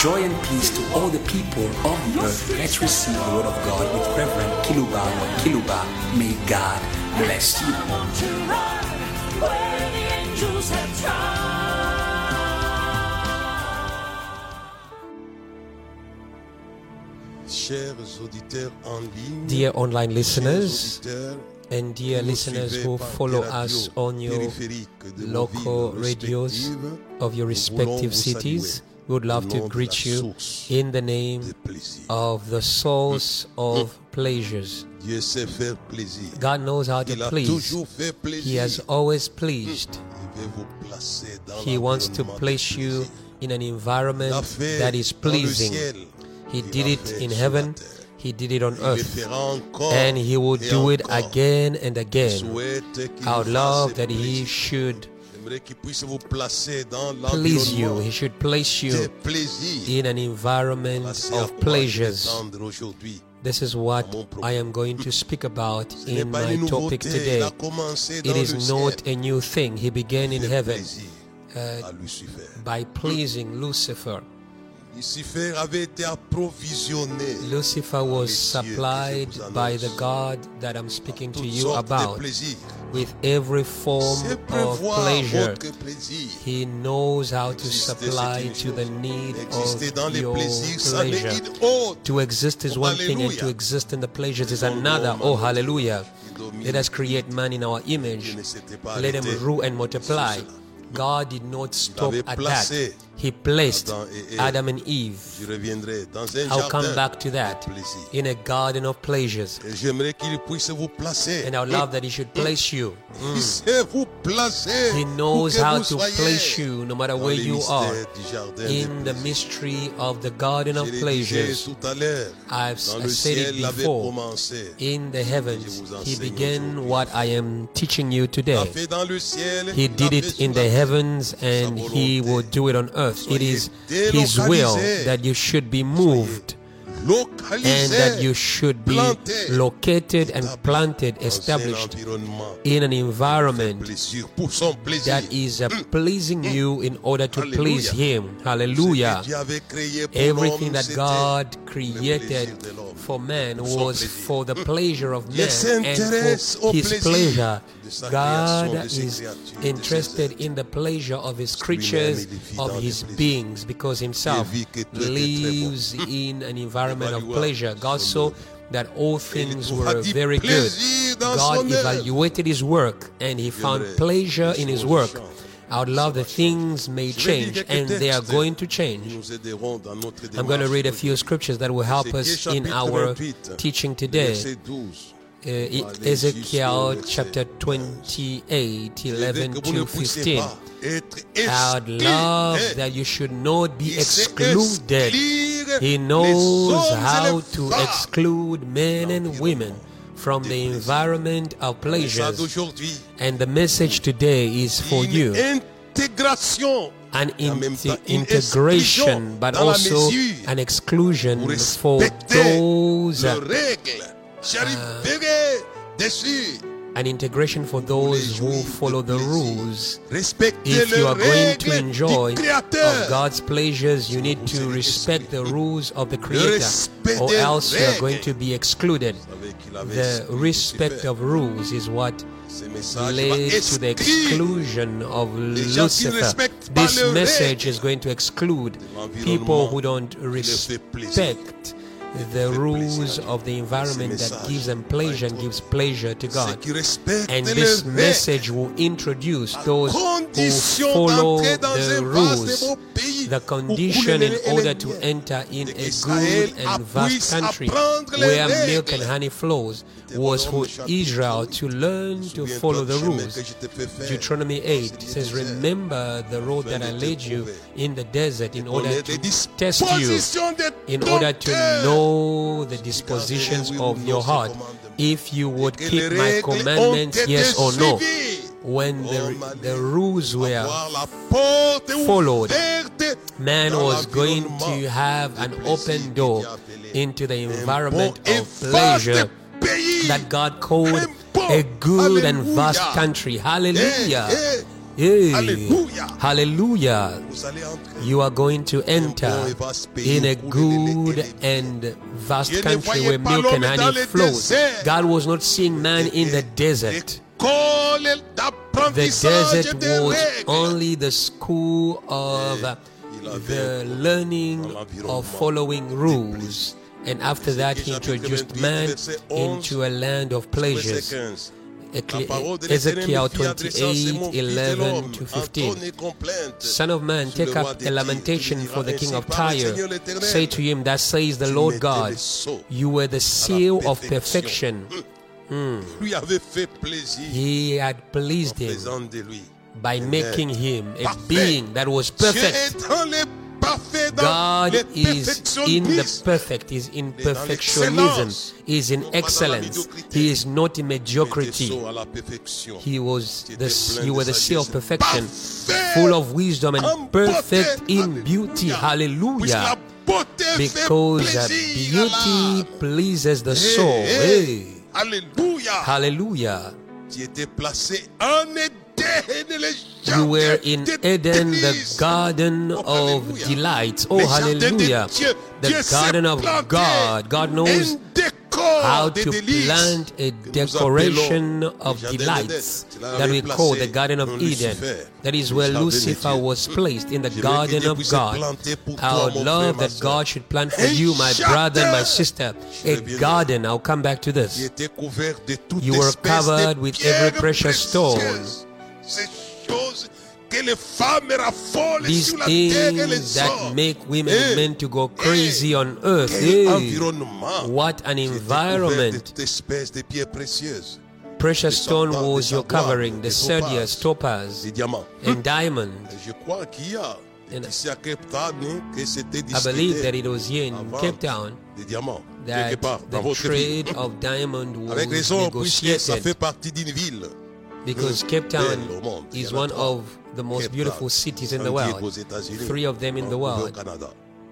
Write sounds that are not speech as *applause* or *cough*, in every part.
Joy and peace to all the people of the earth. Let's receive the word of God with Reverend Kiluba or Kiluba. May God bless you. Dear online listeners and dear listeners who follow us on your local radios of your respective cities, we would love to greet you in the name of the source of pleasures. God knows how to please. He has always pleased. He wants to place you in an environment that is pleasing. He did it in heaven. He did it on earth. And He will do it again and again. I would love that He should please you. He should place you in an environment of pleasures. This is what I am going to speak about in my topic today. It is not a new thing. He began in heaven uh, by pleasing Lucifer. Lucifer was supplied by the God that I'm speaking to you about with every form of pleasure. He knows how to supply to the need of your pleasure. To exist is one thing, and to exist in the pleasures is another. Oh, hallelujah. Let us create man in our image. Let him rule and multiply. God did not stop at that. He placed Adam and Eve. I'll come back to that in a garden of pleasures. And I love that He should place you. Mm. He knows how to place you no matter where you are in the mystery of the garden of pleasures. I've said it before. In the heavens, He began what I am teaching you today. He did it in the heavens and He will do it on earth. It is His will that you should be moved and that you should be located and planted, established in an environment that is uh, pleasing you in order to please Him. Hallelujah. Everything that God created for man was for the pleasure of man and for His pleasure. God is interested in the pleasure of His creatures, of His beings, because Himself lives *laughs* in an environment of pleasure. God saw that all things were very good. God evaluated His work and He found pleasure in His work. I would love that things may change, and they are going to change. I'm going to read a few scriptures that will help us in our teaching today. Uh, Ezekiel chapter 28, 11 to 15. I'd love that you should not be excluded. He knows how to exclude men and women from the environment of pleasures. And the message today is for you an integration, but also an exclusion for those. Uh, an integration for those who follow the rules. If you are going to enjoy of God's pleasures, you need to respect the rules of the Creator, or else you are going to be excluded. The respect of rules is what led to the exclusion of Lucifer. This message is going to exclude people who don't respect the rules of the environment that gives them pleasure and gives pleasure to God. And this message will introduce those who follow the rules, the condition in order to enter in a good and vast country where milk and honey flows was for Israel to learn to follow the rules. Deuteronomy 8 says, Remember the road that I led you in the desert in order to test you, in order to know the dispositions of your heart. If you would keep my commandments, yes or no. When the, the rules were followed, man was going to have an open door into the environment of pleasure that God called a good and vast country. Hallelujah. Hey. Hallelujah. You are going to enter in a good and vast country where milk and honey flows. God was not seeing man in the desert. The desert was only the school of uh, the learning of following rules. And after that, he introduced man into a land of pleasures. Ezekiel 28 11 to 15. Son of man, take up a lamentation for the king of Tyre. Say to him, That says the Lord God, You were the seal of perfection. Mm. He had pleased him by making him a being that was perfect. God is in the perfect, is in perfectionism, is in excellence. He is not in mediocrity. He was the you were the seal of perfection, full of wisdom and perfect in beauty. Hallelujah. Because beauty pleases the soul. Hey. Hallelujah. You were in Eden, the oh, garden of delights. Oh, hallelujah. The garden of God. God knows how to plant a decoration of delights that we call the Garden of Eden. That is where Lucifer was placed in the Garden of God. I would love that God should plant for you, my brother and my sister, a garden. I'll come back to this. You were covered with every precious stone. These things that make women and men to go crazy on earth. Eh. Hey, what an environment. Precious stone was your covering, the sardius, topaz, and diamond. And I believe that it was here in Cape Town that the trade of diamond was negotiated because Cape Town is one of the most beautiful cities in the world. Three of them in the world.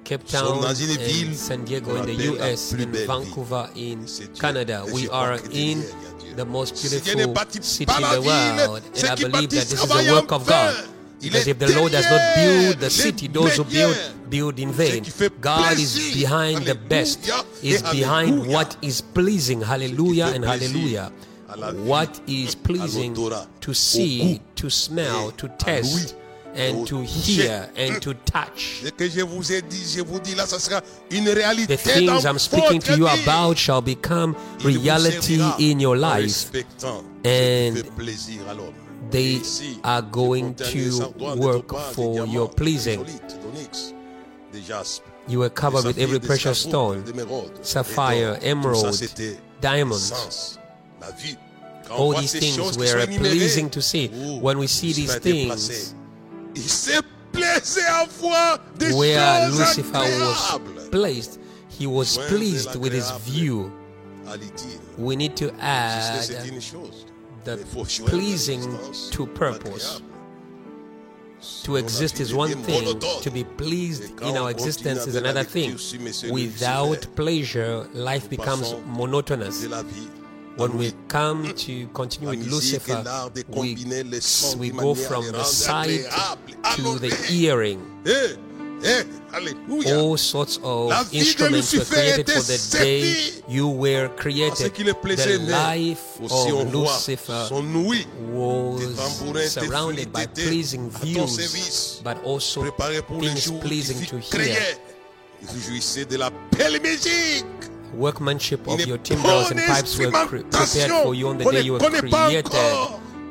Cape Town and San Diego in the US and Vancouver in Canada. We are in the most beautiful city in the world. And I believe that this is a work of God. Because if the Lord does not build the city, those who build, build in vain. God is behind the best, is behind what is pleasing. Hallelujah and hallelujah what is pleasing to see, to smell, to taste, and to hear and to touch. The things I'm speaking to you about shall become reality in your life, and they are going to work for your pleasing. You were covered with every precious stone, sapphire, emerald, diamonds all these things were pleasing to see. When we see these things, where Lucifer was placed, he was pleased with his view. We need to add the pleasing to purpose. To exist is one thing, to be pleased in our existence is another thing. Without pleasure, life becomes monotonous when we come to continue with Lucifer, we, we go from the sight to the hearing. All sorts of instruments were created for the day you were created. The life of Lucifer was surrounded by pleasing views, but also things pleasing to hear workmanship of your timbrels and pipes were prepared for you on the day you were created.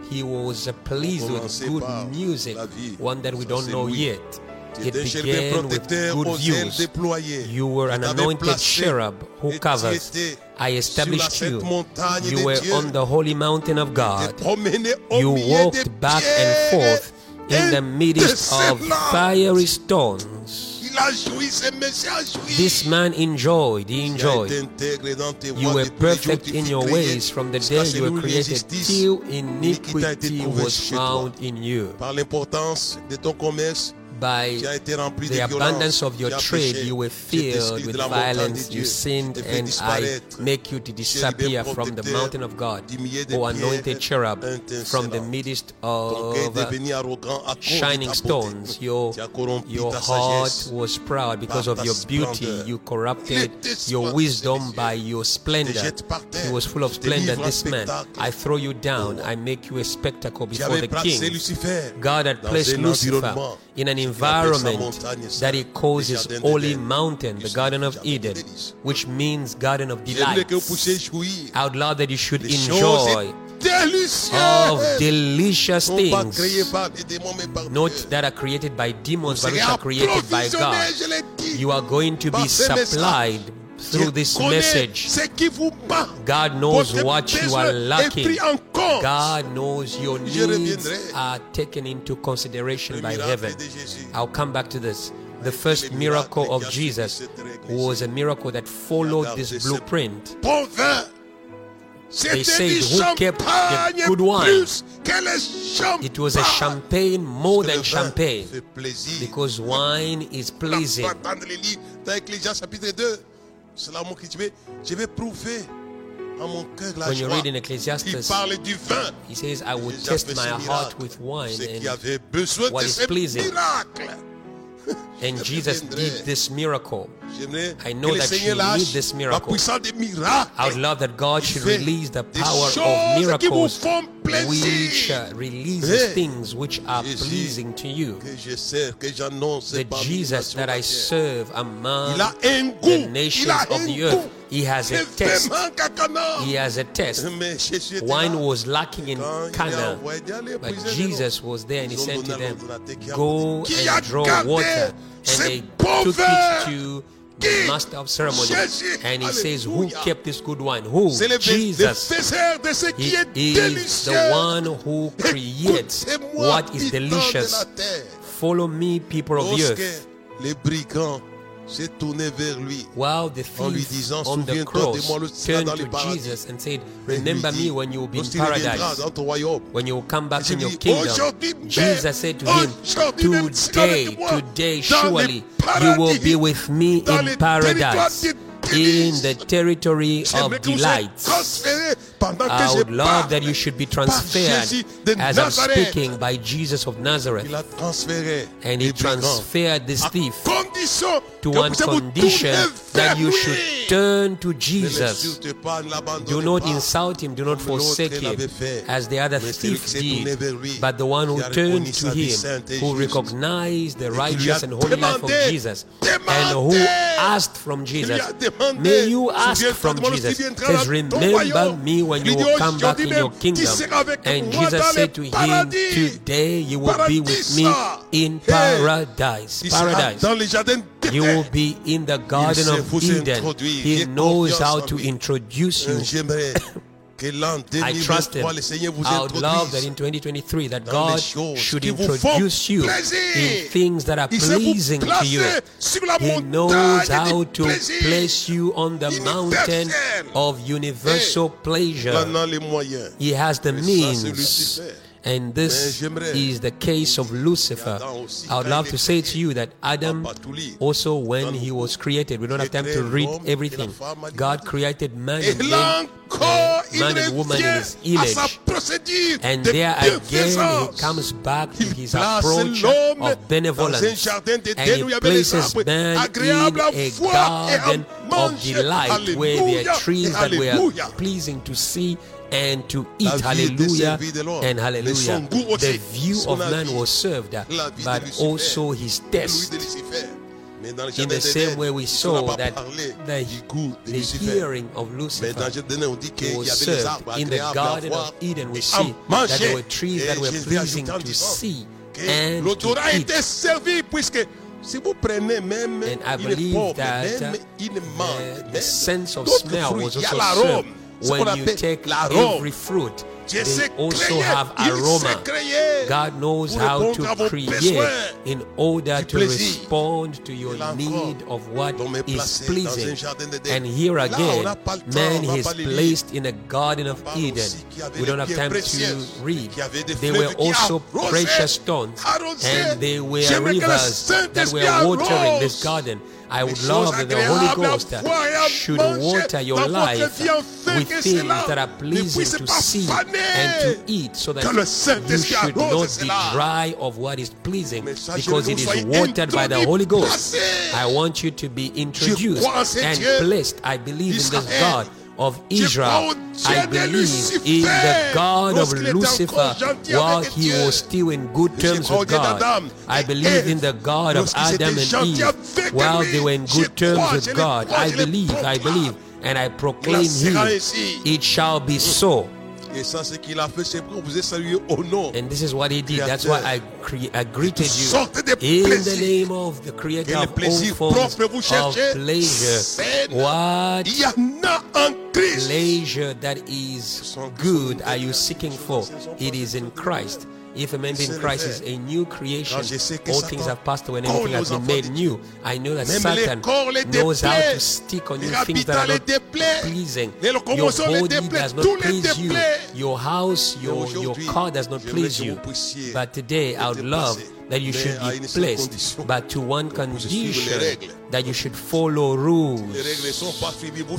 He was uh, pleased with good music, one that we don't know yet. It began with good views. You were an anointed cherub who covers. I established you. You were on the holy mountain of God. You walked back and forth in the midst of fiery stones. This man enjoyed, he enjoyed. You were perfect in your ways from the day you were created till iniquity was found in you. By the abundance of your trade, you were filled with violence, you sinned, and I make you to disappear from the mountain of God, O anointed cherub, from the midst of shining stones. Your, your heart was proud because of your beauty. You corrupted your wisdom by your splendor. He was full of splendor, this man. I throw you down, I make you a spectacle before the king. God had placed Lucifer in an environment that he calls his holy mountain, the Garden of Eden, which means Garden of Delights. Out loud that you should enjoy of delicious things, not that are created by demons, but which are created by God. You are going to be supplied through this message. God knows what you are lacking. God knows your needs are taken into consideration by heaven. I'll come back to this. The first miracle of Jesus was a miracle that followed this blueprint. They said, Who kept the good wine? It was a champagne more than champagne because wine is pleasing. Cela montre que je je vais prouver mon cœur la When you joie. Il parle du vin. he says, I will test my heart with wine avait besoin de And Jesus did this miracle. I know that you need this miracle. I would love that God should release the power of miracles which uh, releases things which are pleasing to you. The Jesus that I serve among the nations of the earth. He has a test. He has a test. Wine was lacking in Cana, but Jesus was there and he said to them, Go and draw water. And they took it to the master of ceremony. And he says who kept this good wine? Who? Jesus. he is the one who creates what is delicious. follow me people of the earth while the thief on the cross turned to Jesus and said, Remember me when you will be in paradise, when you will come back in your kingdom. Jesus said to him, Today, today, surely you will be with me in paradise in the territory of delights. I would love that you should be transferred as I'm speaking by Jesus of Nazareth. And he transferred this thief to one condition that you should turn to Jesus. Do not insult him, do not forsake him, as the other thief did, but the one who turned to him, who recognized the righteous and holy life of Jesus, and who asked from Jesus, May you ask from Jesus, says, Remember me when you will come back in your kingdom. And Jesus said to him, Today you will be with me in paradise. Paradise. You will be in the Garden of Eden. He knows how to introduce you. *laughs* I trust him. I would love that in 2023 that God should introduce you in things that are pleasing to you. He knows how to place you on the mountain of universal pleasure. He has the means. And this is the case of Lucifer. I would love to say to you that Adam, also when he was created, we don't have time to read everything. God created man and, man, man and woman in his image. And there again, he comes back to his approach of benevolence. And he places man in a garden of delight where there are trees that were pleasing to see and to eat. Hallelujah and hallelujah. The view of man was served, but also his test. In the same way, we saw that the, the hearing of Lucifer was served. In the Garden of Eden, we see that there were trees that were pleasing to see and to eat. And I believe that uh, the sense of smell was also served when you take every fruit they also have aroma. God knows how to create in order to respond to your need of what is pleasing. And here again, man is placed in a garden of Eden. We don't have time to read. They were also precious stones, and they were rivers that were watering this garden. I would love that the Holy Ghost should water your life with things that are pleasing to see and to eat so that you should not be dry of what is pleasing because it is watered by the Holy Ghost. I want you to be introduced and blessed. I believe in this God of Israel. I believe in the God of Lucifer while he was still in good terms with God. I believe in the God of Adam and Eve while they were in good terms with God. I believe, I believe, and I proclaim here, it shall be so. Et ça, ce qu'il a fait, c'est vous au nom. And this is what he did. That's why I, cre- I greeted you in the name of the creator of all forms of pleasure. What pleasure that is good are you seeking for? It is in Christ. If a man be in Christ is a new creation, all things have passed away and everything has been made new. I know that Satan knows how to stick on you things that are not pleasing. Your body does not please you. Your house, your, your car does not please you. But today, I would love that you should be blessed, but to one condition that you should follow rules.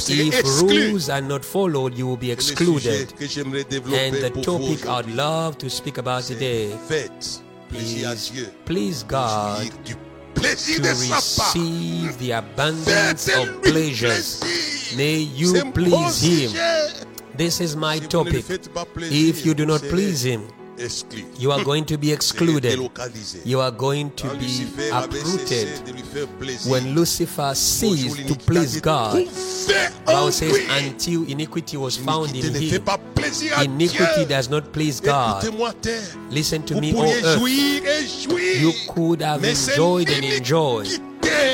If rules are not followed, you will be excluded. And the topic I'd love to speak about today is please God to receive the abundance of pleasures. May you please Him. This is my topic. If you do not please Him, you are going to be excluded. You are going to be uprooted. When Lucifer ceased to please God, Bible says, until iniquity was found in him, iniquity does not please God. Listen to me, O earth. You could have enjoyed and enjoyed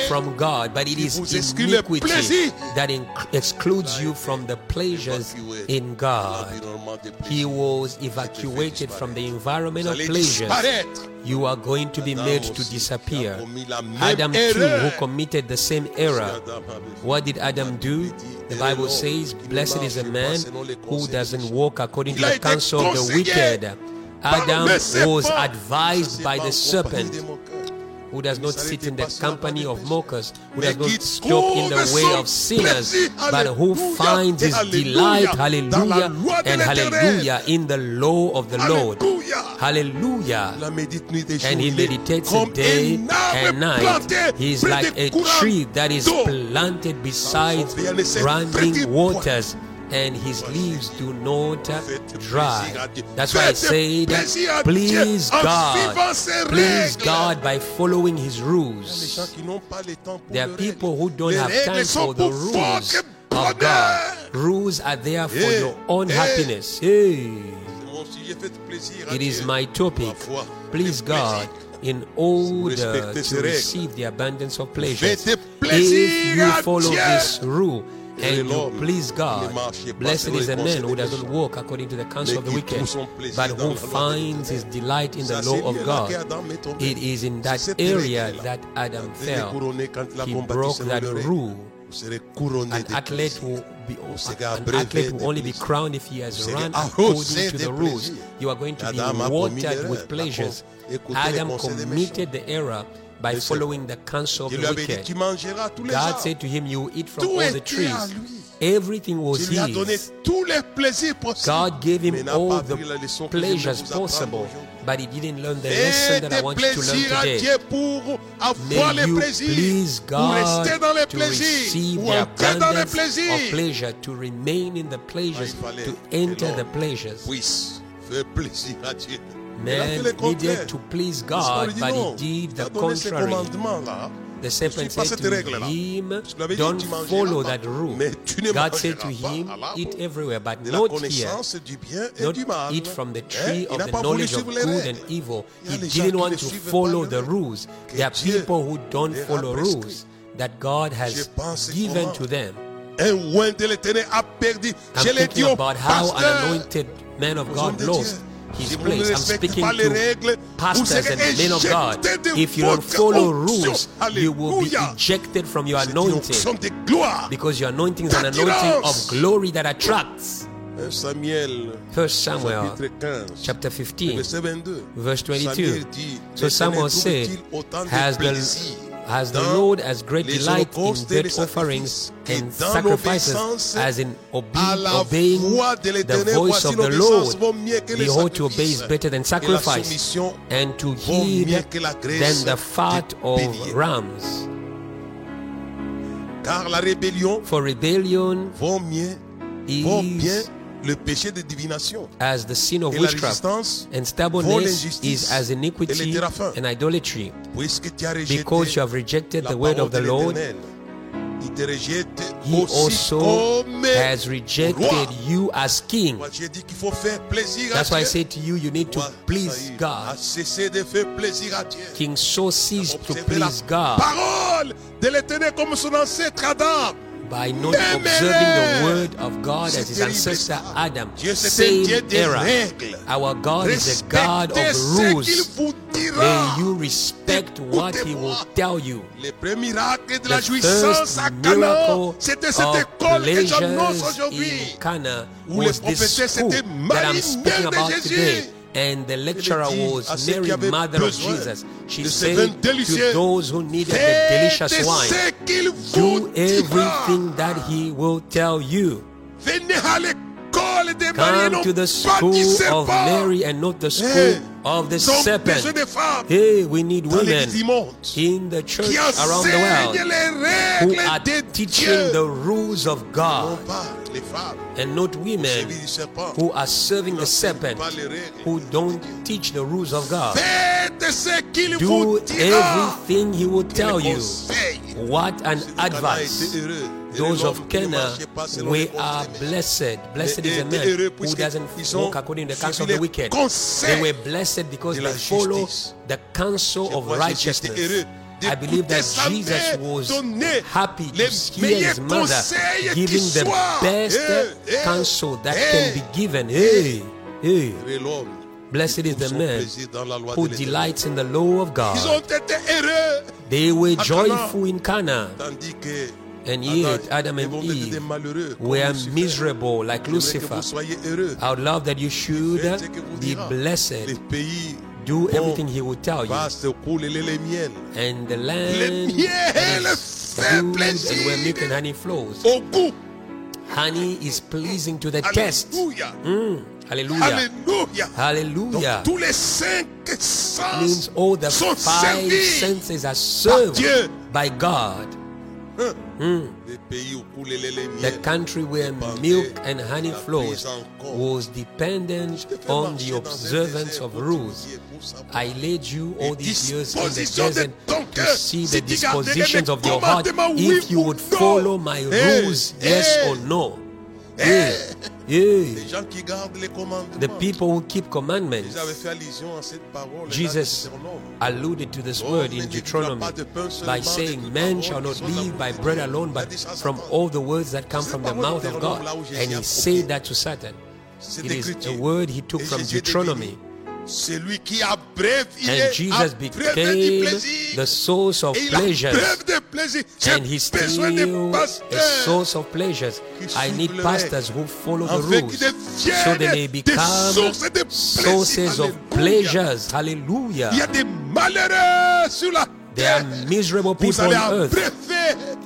from God, but it is iniquity that excludes you from the pleasures in God. He was evacuated from the environment of pleasures. You are going to be made to disappear. Adam too, who committed the same error. What did Adam do? The Bible says, Blessed is a man who doesn't walk according to the counsel of the wicked. Adam was advised by the serpent who does not sit in the company of mockers, who does not stop in the way of sinners, but who finds his delight, hallelujah, and hallelujah, in the law of the Lord. Hallelujah. And he meditates day and night. He is like a tree that is planted beside running waters and his leaves do not dry. That's why I said, please God, please God by following his rules. There are people who don't have time for the rules of God. Rules are there for your own happiness. Hey. It is my topic. Please God in order to receive the abundance of pleasure. If you follow this rule, and you please God. Blessed is the man who doesn't walk according to the counsel of the wicked, but who finds his delight in the law of God. It is in that area that Adam fell. He broke that rule. An athlete will be an athlete will only be crowned if he has run according to the rules. You are going to be watered with pleasures. Adam committed the error by following the counsel of the wicked. God said to him, You eat from all the trees. Everything was his. God gave him all the pleasures possible, but he didn't learn the lesson that I want you to learn today. May you please God to receive the abundance of pleasure, to remain in the pleasures, to enter the pleasures. Man needed to please God, but he did the contrary. The serpent said to him, Don't follow that rule. God said to him, Eat everywhere, but not here. Not eat from the tree of the knowledge of good and evil. He didn't want to follow the rules. There are people who don't follow rules that God has given to them. Un oint de l'éternel a perdu. I'm Je l'ai dit thinking about how an anointed man of God lost. His place. I'm speaking to pastors and men of God. If you don't follow rules, you will be ejected from your C'est une onction anointing because your anointing is an anointing of glory that attracts. 1 Samuel, First Samuel chapitre 15, chapter 15, verse 22. Samuel dit, So Samuel said, trouve-t-il autant de Has the, has the Lord has great delight in holocaustes et les burnt offerings and sacrifices as in obe- obeying the voice of the Lord. vaut mieux que les Behold, to obey is better than sacrifice, and to heed mieux que la graisse than the fat of rams. Car la rébellion For rebellion vaut mieux, vaut bien is le péché de divination. as the sin of Et la witchcraft, résistance and vaut stubbornness l'injustice is as et iniquity and idolatry. Puisque tu as rejeté Because you have rejected la the word parole of the de Lord, l'Éternel, il te rejette he aussi also comme has rejected roi. you as king. Moi, j'ai dit qu'il faut faire plaisir That's why I Dieu. say to you, you need to please ça y est, God. à de faire plaisir à Dieu. King Saul ceased to Observez la please God parole de l'Éternel comme son ancêtre Adam. By not observing the word of God as his ancestor. Adam. Same des Our God is a God of rules. May you respect what he will tell you. Le premier miracle de la The first miracle of école que j'annonce pleasures in Cana was this school that I'm speaking about today. And the lecturer was Mary, mother of Jesus. She said to those who needed the delicious wine, ce qu'il vous do everything that he will tell you. Venez à l'école de Marie, Come to the school of. Mary and not the school Hey, of the Ils ont besoin serpent. Hey, we need women l'église du monde in the church around the world who are teaching the rules of God pas les femmes and not women service du serpent. who are serving the serpent pas les règles who don't teach the rules of God. Faites ce qu'il Do everything he will tell you. What an Ceux de Cana advice. Étaient heureux. Et Those of Cana, marchait pas selon we are blessed. Blessed is a man who doesn't walk according to the counsel of the wicked. They were blessed because they follow the counsel of crois que Jésus était righteousness. I believe that Jesus was happy to hear his mother giving the best Eh, eh, counsel that eh, can be given. Hey, hey. Blessed is the man plaisir dans la loi who delights in the law of God. They were joyful in Cana, and yet Adam and vous êtes des Eve were miserable like Lucifer. vous soyez heureux. I would love that you should Faites ce que vous be blessed. Do everything he will tell you. vastes coulent les, les miels. And the land miel is fait good and where milk and honey flows. Honey is pleasing to the taste. Mm, hallelujah. Hallelujah. tous les cinq Means all the five senses are served by God. Mm. Les pays où coulent les, les The country where milk and honey flows was dependent on the observance of rules. I led you all these years in the desert to see the dispositions of your heart if you would follow my rules, yes or no. Yeah. Yeah. Les gens qui gardent les commandements. The people who keep commandments. Ils avaient fait allusion à cette parole. Jesus alluded to this word in Deuteronomy by saying, Man shall not live by bread alone, but from all the words that come from the mouth of God. And he said that to Satan. It is a word he took from Deuteronomy. Celui qui il And est Jesus became the source of pleasures. abreuve de plaisir. J'ai And besoin still a source of pleasures. I need pastors who follow the rules so they may become sources of pleasures. A Hallelujah. des malheureux sur la There are miserable people on earth.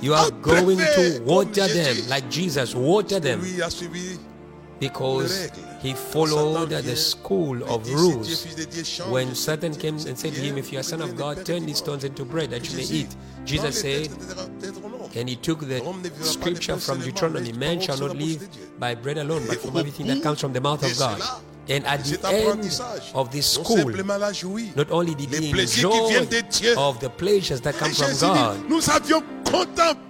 You are going to water them like Jesus, water them a because he followed the school of dit, si tu es rules. fils de Dieu, change When Satan came and said to him, If you are son of God, turn these stones into bread that you may eat. Jesus said, and he took the scripture from Deuteronomy Man shall not live by bread alone, but from everything that comes from the mouth of God. And at the end of this school, simplement la jouir. not only did he enjoy viennent de Dieu. of the pleasures that come from God, nous avions contemplé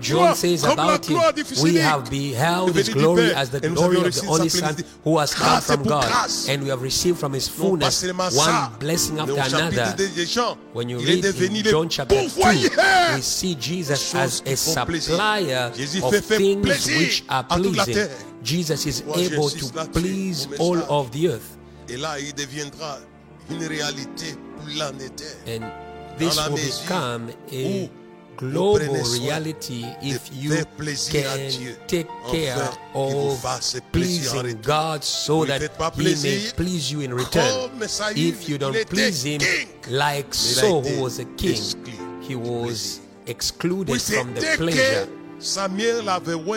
John says about him, we have beheld his glory as the glory of the only Son who has come from God, and we have received from his fullness one blessing after another. When you read in John chapter 2, we see Jesus as a supplier of things which are pleasing. Jesus is able to please all of the earth. And this will become a global reality if you can take care of pleasing God so that He may please you in return. If you don't please Him, like Saul, who was a king, he was excluded from the pleasure Samuel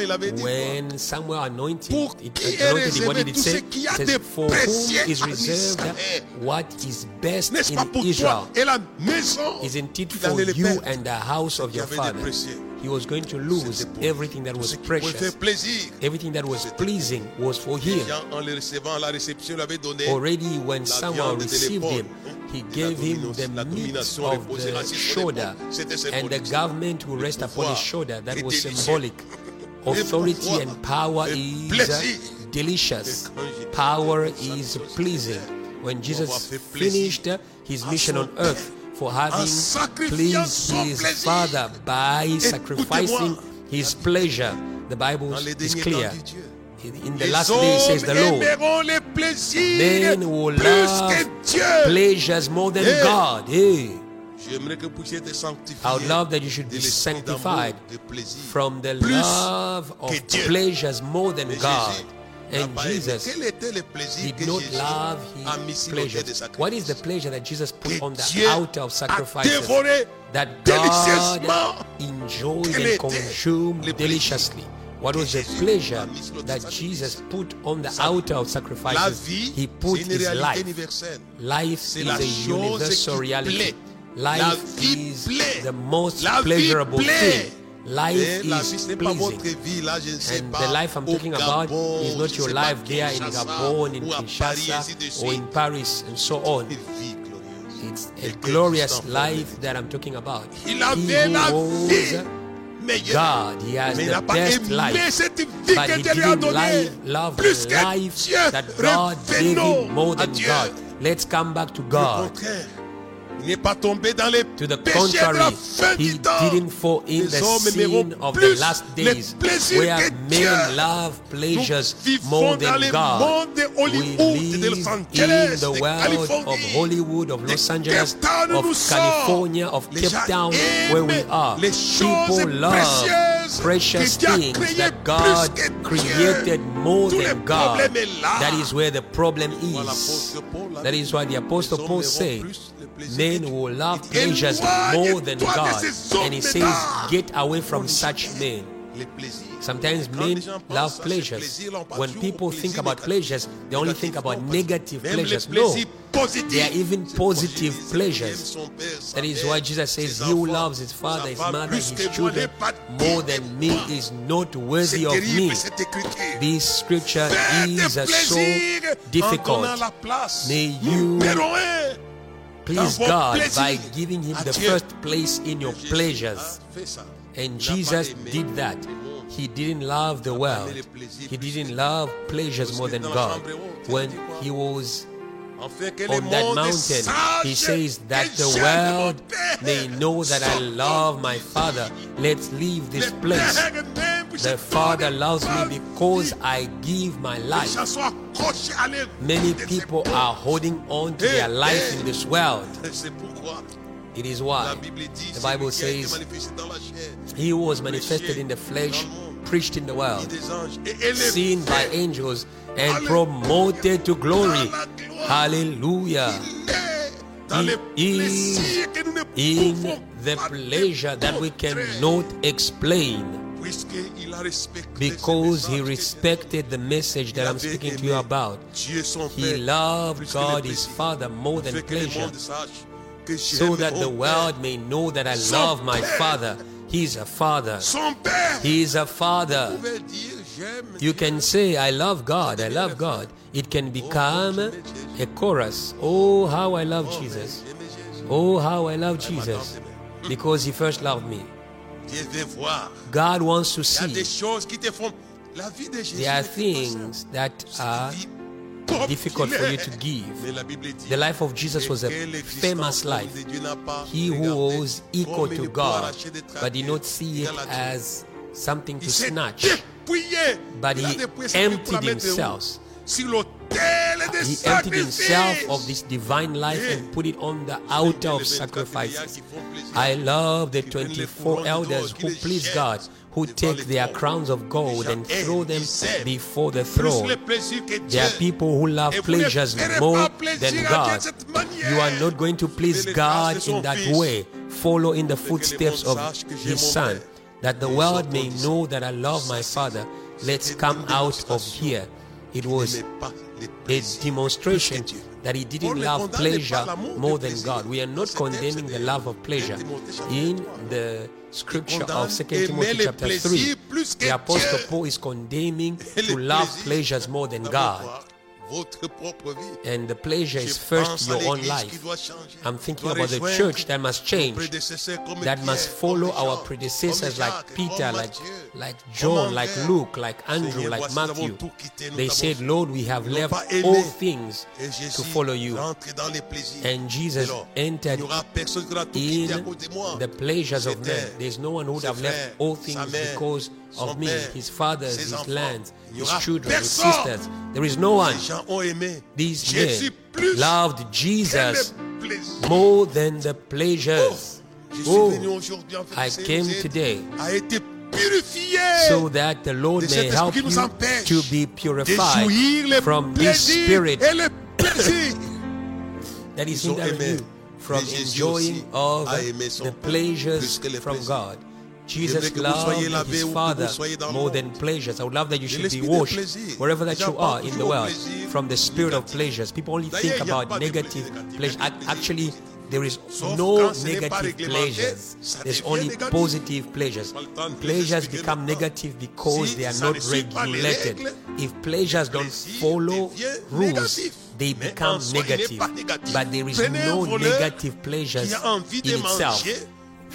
il avait dit When Samuel anointed, it, anointed him, what did it say? It says, For whom is reserved what is best in Israel? Isn't it for you and the house of your father? He was going to lose everything that was precious. Everything that was pleasing was for him. Already when someone received him, he gave him the meat of the shoulder, and the government will rest upon his shoulder. That was symbolic. Authority and power is delicious. Power is pleasing. When Jesus finished his mission on earth, for having pleased his Father by sacrificing his pleasure. The Bible is clear. In the last day, says the Lord, men will love pleasures more than God. Eh. Hey. I would love that you should be sanctified from the love of pleasures more than God. And Jesus did not love his pleasures. What is the pleasure that Jesus put on the altar of sacrifices? That God enjoyed and consumed deliciously. What was the pleasure that Jesus put on the altar of sacrifices? He put his life. Life is a universal reality. Life is the most pleasurable thing. Life is pleasing. And the life I'm talking about is not your life there in Gabon, in Kinshasa, or in Paris, and so on. It's a glorious life that I'm talking about. He was God, He has the best life, but He didn't life, love the life that God gave Him more than God. Let's come back to God. To the contrary, he didn't fall in the sin of the last days where men love pleasures more than God. We live in the world of Hollywood, of Los Angeles, of California, of Cape Town, where we are. People love precious things that God created more than God. That is where the problem is. That is why the Apostle Paul said, Men will love pleasures more than God. And he says, Get away from such men. Sometimes men love pleasures. When people think about pleasures, they only think about negative pleasures. No, there are even positive pleasures. That is why Jesus says, He who loves his father, his mother, his children more than me is not worthy of me. This scripture is so difficult. May you please God by giving Him the first place in your pleasures. And Jesus did that. He didn't love the world, He didn't love pleasures more than God. When He was on that mountain, he says that the world may know that I love my Father. Let's leave this place. The Father loves me because I give my life. Many people are holding on to their life in this world. It is why the Bible says he was manifested in the flesh preached in the world, seen by angels, and promoted to glory. Hallelujah. He is in the pleasure that we cannot explain. Because he respected the message that I'm speaking to you about. He loved God, his Father, more than pleasure, so that the world may know that I love my Father. He's a Father. He is a Father. You can say, I love God, I love God. It can become a chorus. Oh, how I love Jesus. Oh, how I love Jesus. *laughs* Because he first loved me. God wants to see. There are things that are difficult for you to give. The life of Jesus was a famous life. He who was equal to God, but did not see it as something to snatch, but he emptied himself. He emptied himself of this divine life and put it on the altar of sacrifices. I love the 24 elders who please God who take their crowns of gold and throw them before the throne. There are people who love pleasures more than God. You are not going to please God in that way. Follow in the footsteps of His Son, that the world may know that I love my Father. Let's come out of here. It was a demonstration that he didn't love pleasure more than God. We are not condemning the love of pleasure. In the scripture of 2 Timothy chapter 3, the Apostle Paul is condemning *laughs* to love pleasures more than God. And the pleasure is first your own life. I'm thinking about the church that must change, that must follow our predecessors like Peter, like, like John, like Luke, like Andrew, like Matthew. They said, Lord, we have left all things to follow you. And Jesus entered in the pleasures of men. There's no one who would have left all things because of me, his fathers, his lands, his children, his sisters. There is no one. These men loved Jesus more than the pleasures. Oh, oh I came today so that the Lord may help you to be purified from this spirit that is hindering you from enjoying of the pleasures from God. Jesus loved his Father more than pleasures. I would love that you should be washed wherever that you are in the world from the spirit of pleasures. People only think about negative pleasures. Actually, there is no negative pleasures. There's only positive pleasures. Pleasures become negative because they are not regulated. If pleasures don't follow rules, they become negative. But there is no negative pleasures in itself.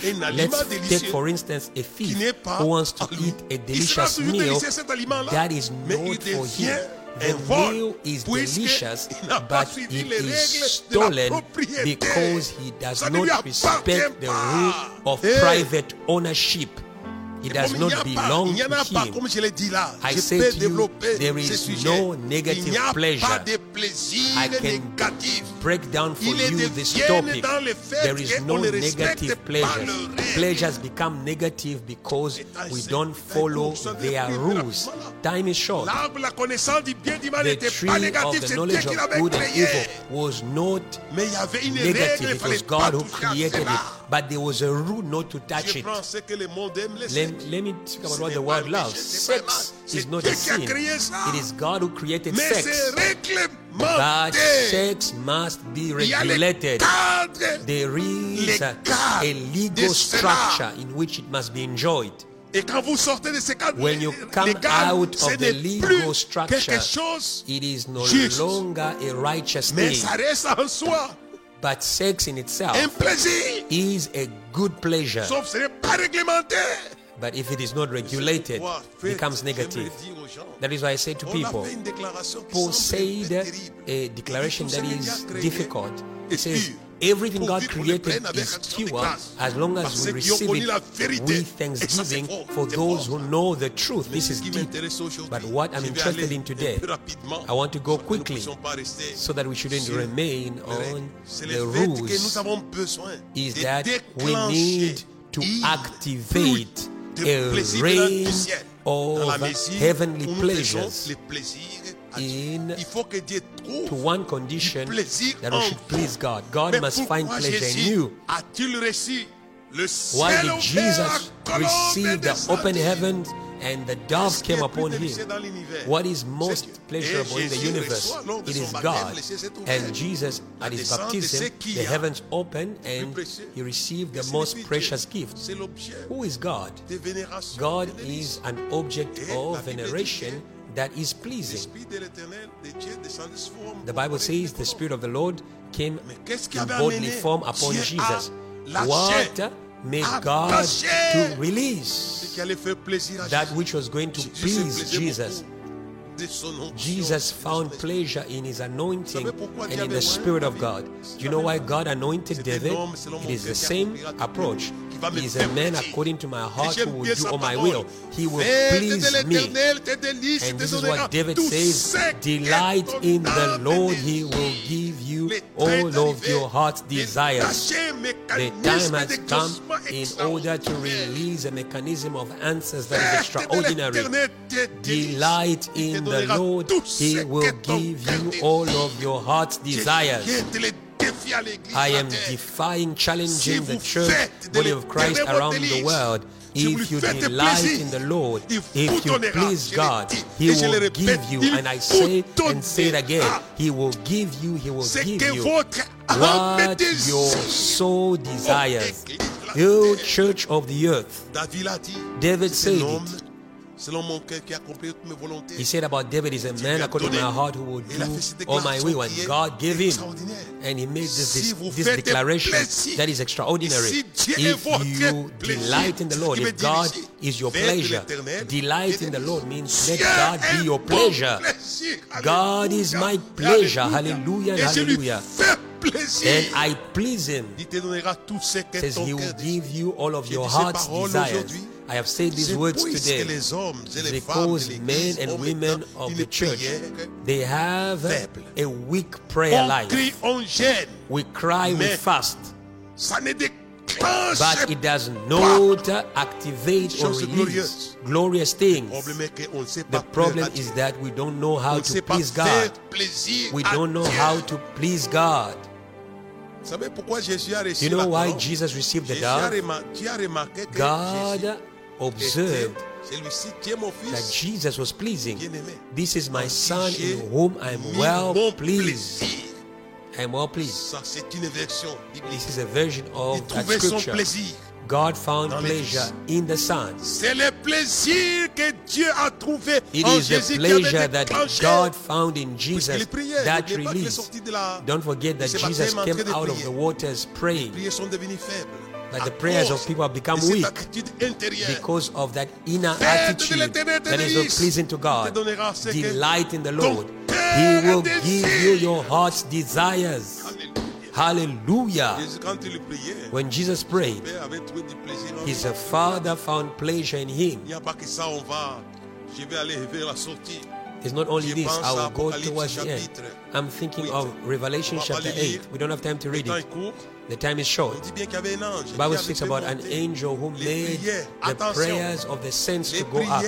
Let's take, for instance, a thief who wants to eat a delicious meal that is not for him. The meal is delicious, but it is stolen because he does not respect the rule of private ownership. It does not belong to him. I say to you, there is no negative pleasure. I can break down for you this topic. There is no negative pleasures. Pleasures become negative because we don't follow their rules. Time is short. The tree of the knowledge of good and evil was not negative. It was God who created it but there was a rule not to touch it. Let, let me talk about what the world loves. Sex is not a sin. It is God who created sex. But sex must be regulated. There is a, a legal structure in which it must be enjoyed. When you come out of the legal structure, it is no longer a righteous thing. But sex in itself is a good pleasure. But if it is not regulated, it becomes negative. That is why I say to people, Paul said a declaration that is difficult. He says, Everything God created is pure. as long as we receive it with thanksgiving for those who know the truth. This is deep. But what I'm interested in today, I want to go quickly so that we shouldn't remain on the rules, is that we need to activate a rain of heavenly pleasures in to one condition that we should please God. God must find pleasure in you. Why did Jesus receive the open heavens and the dove came upon him? What is most pleasurable in the universe? It is God. And Jesus, at his baptism, the heavens opened and he received the most precious gift. Who is God? God is an object of veneration that is pleasing. The Bible says the Spirit of the Lord came in bodily form upon Jesus. What May God to release that which was going to please Jesus. Jesus found pleasure in his anointing and in the Spirit of God. Do you know why God anointed David? It is the same approach. He is a man according to my heart who will do all my will. He will please me. And this is what David says Delight in the Lord, he will give you all of your heart's desires. The time has come in order to release a mechanism of answers that is extraordinary. Delight in the Lord, He will give you all of your heart's desires. I am defying, challenging the church, body of Christ around the world. If you delight in the Lord, if you please God, He will give you. And I say and say it again, He will give you, He will give you what your soul desires. You church of the earth. David said it. He said about David, is a man according to my heart who will do all my will. And God gave him. And he made this, this, this declaration that is extraordinary. If you delight in the Lord, if God is your pleasure, delight in the Lord means let God be your pleasure. God is my pleasure. Hallelujah. Hallelujah. And I please him. Says he will give you all of your heart's desires. I have said these words today because men and women of the church they have a weak prayer life. We cry, we fast. But it does not activate or release glorious things. The problem is that we don't know how to please God. We don't know how to please God. You know why Jesus received the dove? God observed that Jesus was pleasing. This is my son in whom I am well pleased. I am well pleased. This is a version of that scripture. God found pleasure in the Son. It is the pleasure that God found in Jesus that released. Don't forget that Jesus came out of the waters praying. But the prayers of people have become weak because of that inner attitude that is not pleasing to God. Delight in the Lord. He will give you your heart's desires. Hallelujah. When Jesus prayed, his father found pleasure in him. It's not only this, I will go towards the end. I'm thinking of Revelation chapter 8. We don't have time to read it. The time is short. The Bible speaks about an angel who made the prayers of the saints to go up,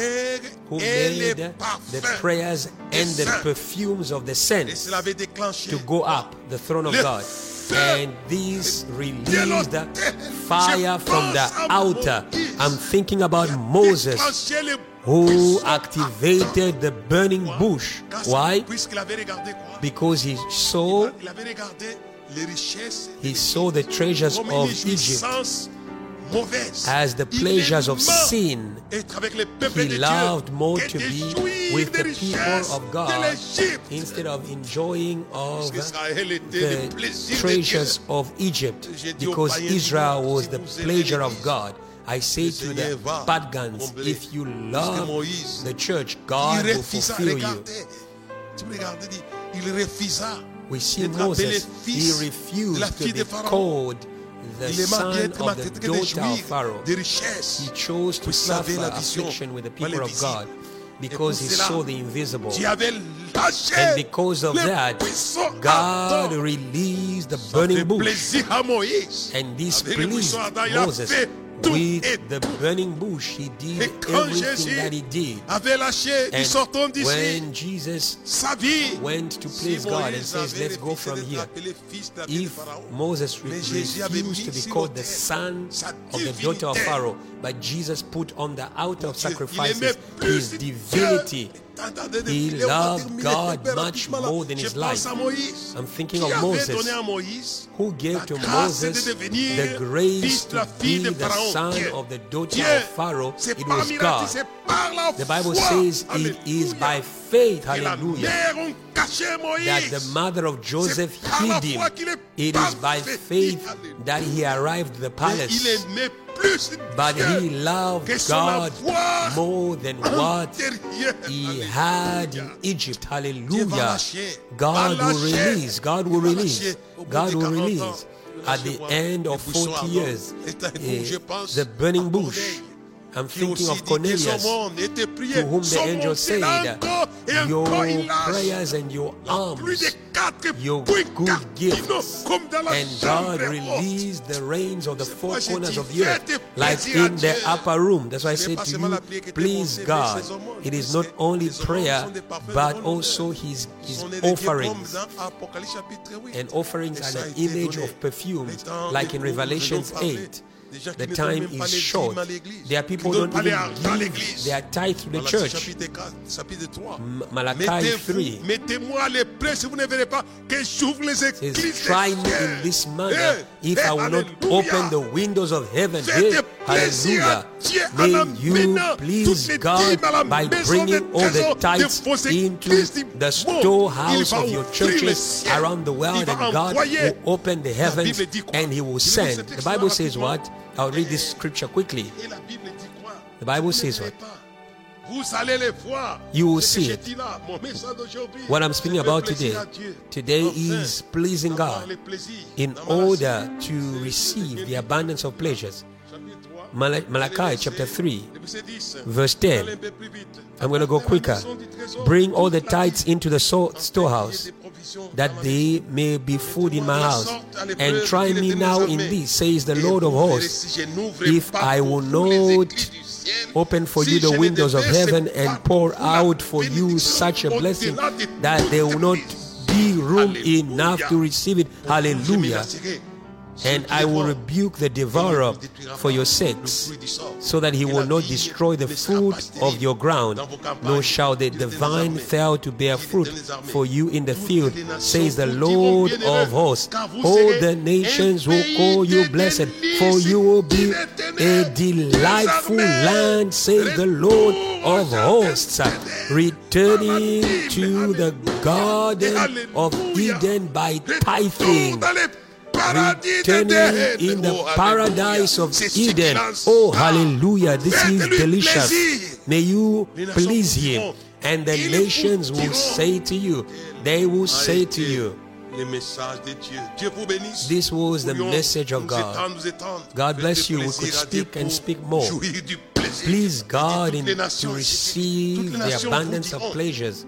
who made the prayers and the perfumes of the saints to go up, the throne of God. And these released fire from the altar. I'm thinking about Moses who activated the burning bush. Why? Because he saw he saw the treasures of Egypt as the pleasures of sin. He loved more to be with the people of God instead of enjoying of the treasures of Egypt because Israel was the pleasure of God. I say to the pagans, if you love the church, God will fulfill you. We see Moses, he refused to be called the son of the daughter of Pharaoh. He chose to suffer affliction with the people of God because he saw the invisible. And because of that, God released the burning bush. And this pleased Moses with the burning bush, he did everything that he did. And when Jesus went to please God and says, Let's go from here, if Moses refused to be called the son of the daughter of Pharaoh, but Jesus put on the altar of sacrifices his divinity. He loved God much more than his life. I'm thinking of Moses, who gave to Moses the grace to be the son of the daughter of Pharaoh. It was God. The Bible says it is by faith, hallelujah, that the mother of Joseph hid him. It is by faith that he arrived at the palace. But he loved God more than what he had in Egypt. Hallelujah. God will release, God will release, God will release. At the end of 40 years, eh, the burning bush I'm thinking of Cornelius, to whom the angel said, Your prayers and your alms, your good gifts, and God released the rains of the four corners of the earth, like in the upper room. That's why I said to you, please God, it is not only prayer, but also His, his offerings. And offerings are the image of perfume, like in Revelation 8 the time is short. There are people who don't even give their tithe to the church. Malachi 3 says, Try me in this manner if I will not open the windows of heaven. Hey, hallelujah. May you please God by bringing all the tithes into the storehouse of your churches around the world, and God will open the heavens and He will send. The Bible says what? I'll read this scripture quickly. The Bible says what? You will see it. What I'm speaking about today, today is pleasing God in order to receive the abundance of pleasures. Malachi chapter 3, verse 10. I'm going to go quicker. Bring all the tithes into the storehouse, that they may be food in my house. And try me now in this, says the Lord of hosts, if I will not open for you the windows of heaven and pour out for you such a blessing that there will not be room enough to receive it. Hallelujah and I will rebuke the devourer for your sakes, so that he will not destroy the fruit of your ground, nor shall the vine fail to bear fruit for you in the field, says the Lord of hosts. All the nations will call you blessed, for you will be a delightful land, says the Lord of hosts, returning to the garden of Eden by tithing returning in the paradise of Eden. Oh, hallelujah. This is delicious. May you please Him. And the nations will say to you, they will say to you, this was the message of God. God bless you. We could speak and speak more. Please God in, to receive the abundance of pleasures.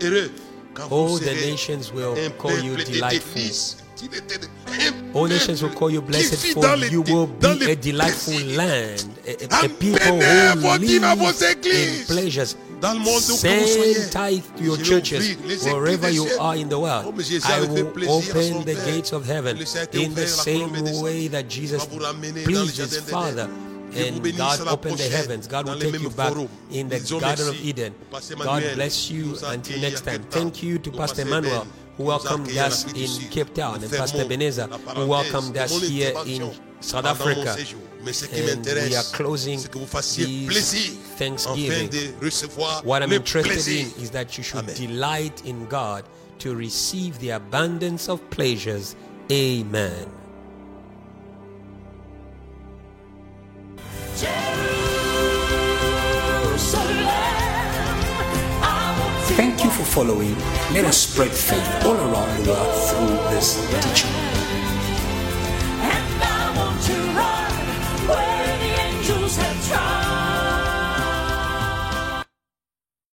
All oh, the nations will call you delightful. All nations will call you blessed, for you will be a delightful land, a, a people who live in pleasures. Send tithe to your churches wherever you are in the world. I will open the gates of heaven in the same way that Jesus pleased his Father and God opened the heavens. God will take you back in the Garden of Eden. God bless you until next time. Thank you to Pastor Emmanuel who welcomed us in Cape Town and Pastor Beneza who welcomed us here in South Africa. And we are closing this Thanksgiving. What I'm interested in is that you should delight in God to receive the abundance of pleasures. Amen. Thank you for following. Let us spread faith all around the world through this teaching.